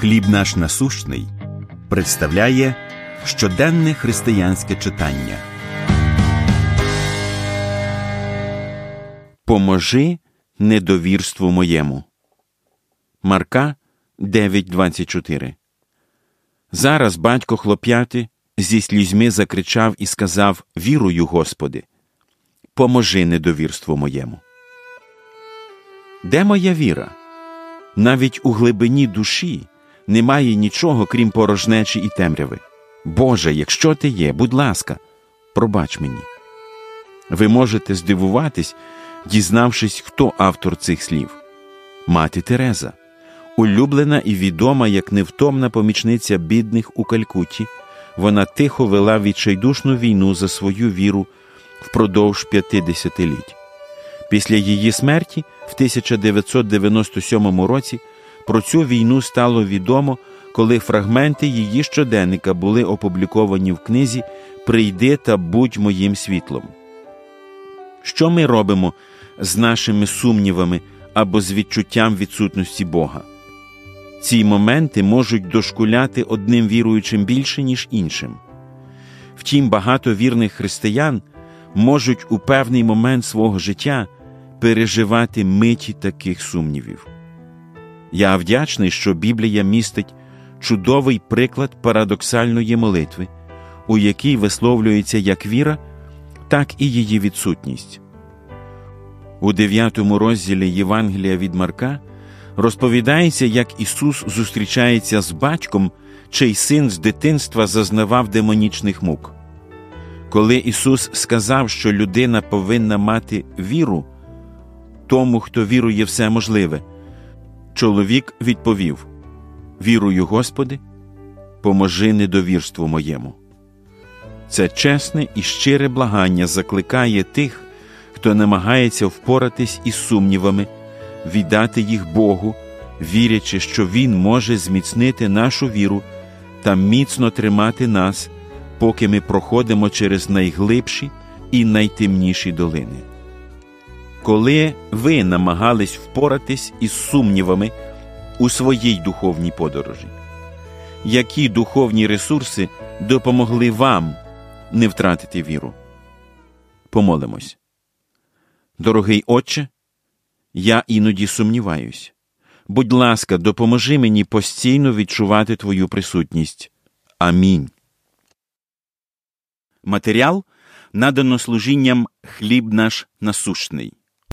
Хліб наш насущний представляє щоденне християнське читання. Поможи недовірству моєму. Марка 9.24 Зараз батько хлоп'яти зі слізьми закричав і сказав Вірую, Господи, поможи недовірству моєму. Де моя віра? Навіть у глибині душі немає нічого, крім порожнечі і темряви. Боже, якщо ти є, будь ласка, пробач мені. Ви можете здивуватись, дізнавшись, хто автор цих слів. Мати Тереза, улюблена і відома як невтомна помічниця бідних у Калькутті, вона тихо вела відчайдушну війну за свою віру впродовж п'яти десятиліть. Після її смерті в 1997 році про цю війну стало відомо, коли фрагменти її щоденника були опубліковані в книзі Прийди та будь моїм світлом. Що ми робимо з нашими сумнівами або з відчуттям відсутності Бога? Ці моменти можуть дошкуляти одним віруючим більше, ніж іншим. Втім, багато вірних християн можуть у певний момент свого життя переживати миті таких сумнівів. Я вдячний, що Біблія містить чудовий приклад парадоксальної молитви, у якій висловлюється як віра, так і її відсутність. У дев'ятому розділі Євангелія від Марка розповідається, як Ісус зустрічається з батьком, чий син з дитинства зазнавав демонічних мук. Коли Ісус сказав, що людина повинна мати віру, тому, хто вірує все можливе, чоловік відповів: Вірую, Господи, поможи недовірству моєму. Це чесне і щире благання закликає тих, хто намагається впоратись із сумнівами, віддати їх Богу, вірячи, що Він може зміцнити нашу віру та міцно тримати нас, поки ми проходимо через найглибші і найтемніші долини. Коли ви намагались впоратись із сумнівами у своїй духовній подорожі, які духовні ресурси допомогли вам не втратити віру? Помолимось. Дорогий Отче, я іноді сумніваюсь. Будь ласка, допоможи мені постійно відчувати Твою присутність. Амінь. Матеріал надано служінням хліб наш насущний.